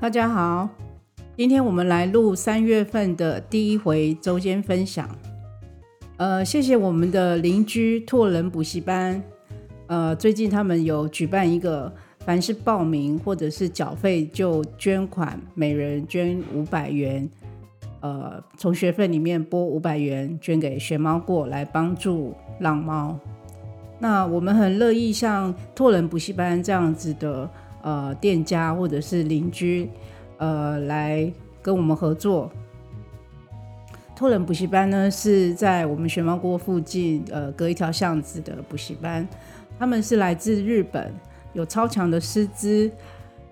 大家好，今天我们来录三月份的第一回周间分享。呃，谢谢我们的邻居拓人补习班。呃，最近他们有举办一个，凡是报名或者是缴费就捐款，每人捐五百元。呃，从学费里面拨五百元捐给学猫过来帮助浪猫。那我们很乐意像拓人补习班这样子的呃店家或者是邻居，呃来跟我们合作。拓人补习班呢是在我们玄猫锅附近，呃隔一条巷子的补习班。他们是来自日本，有超强的师资，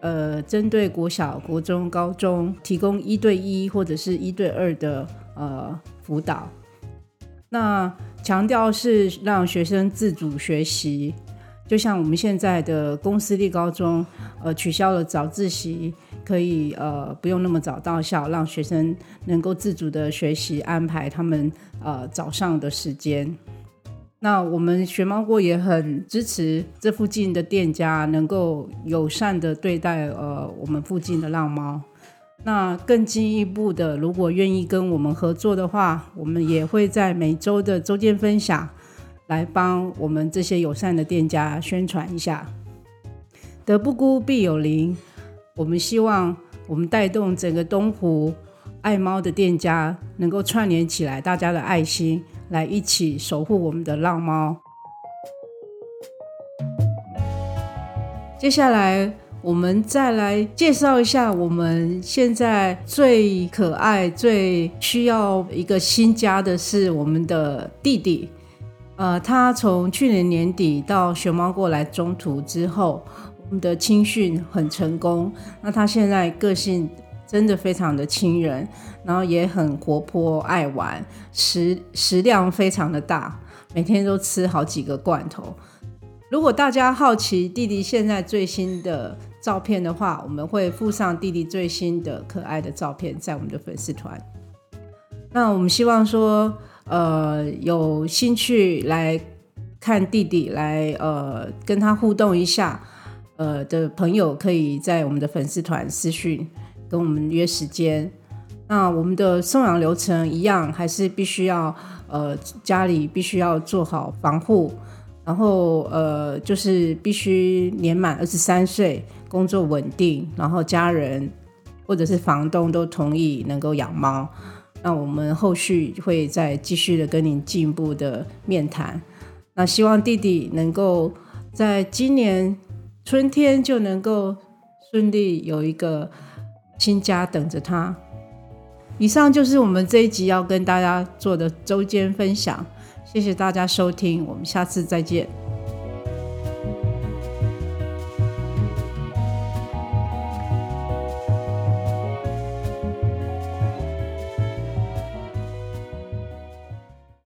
呃针对国小、国中、高中提供一对一或者是一对二的呃辅导。那强调是让学生自主学习，就像我们现在的公私立高中，呃，取消了早自习，可以呃不用那么早到校，让学生能够自主的学习，安排他们呃早上的时间。那我们学猫过也很支持这附近的店家能够友善的对待呃我们附近的浪猫。那更进一步的，如果愿意跟我们合作的话，我们也会在每周的周间分享，来帮我们这些友善的店家宣传一下。德不孤必有邻，我们希望我们带动整个东湖爱猫的店家能够串联起来，大家的爱心来一起守护我们的浪猫。接下来。我们再来介绍一下我们现在最可爱、最需要一个新家的是我们的弟弟。呃，他从去年年底到熊猫过来中途之后，我们的青训很成功。那他现在个性真的非常的亲人，然后也很活泼、爱玩，食食量非常的大，每天都吃好几个罐头。如果大家好奇弟弟现在最新的，照片的话，我们会附上弟弟最新的可爱的照片在我们的粉丝团。那我们希望说，呃，有兴趣来看弟弟，来呃跟他互动一下，呃的朋友可以在我们的粉丝团私讯跟我们约时间。那我们的送养流程一样，还是必须要呃家里必须要做好防护，然后呃就是必须年满二十三岁。工作稳定，然后家人或者是房东都同意能够养猫，那我们后续会再继续的跟您进一步的面谈。那希望弟弟能够在今年春天就能够顺利有一个新家等着他。以上就是我们这一集要跟大家做的周间分享，谢谢大家收听，我们下次再见。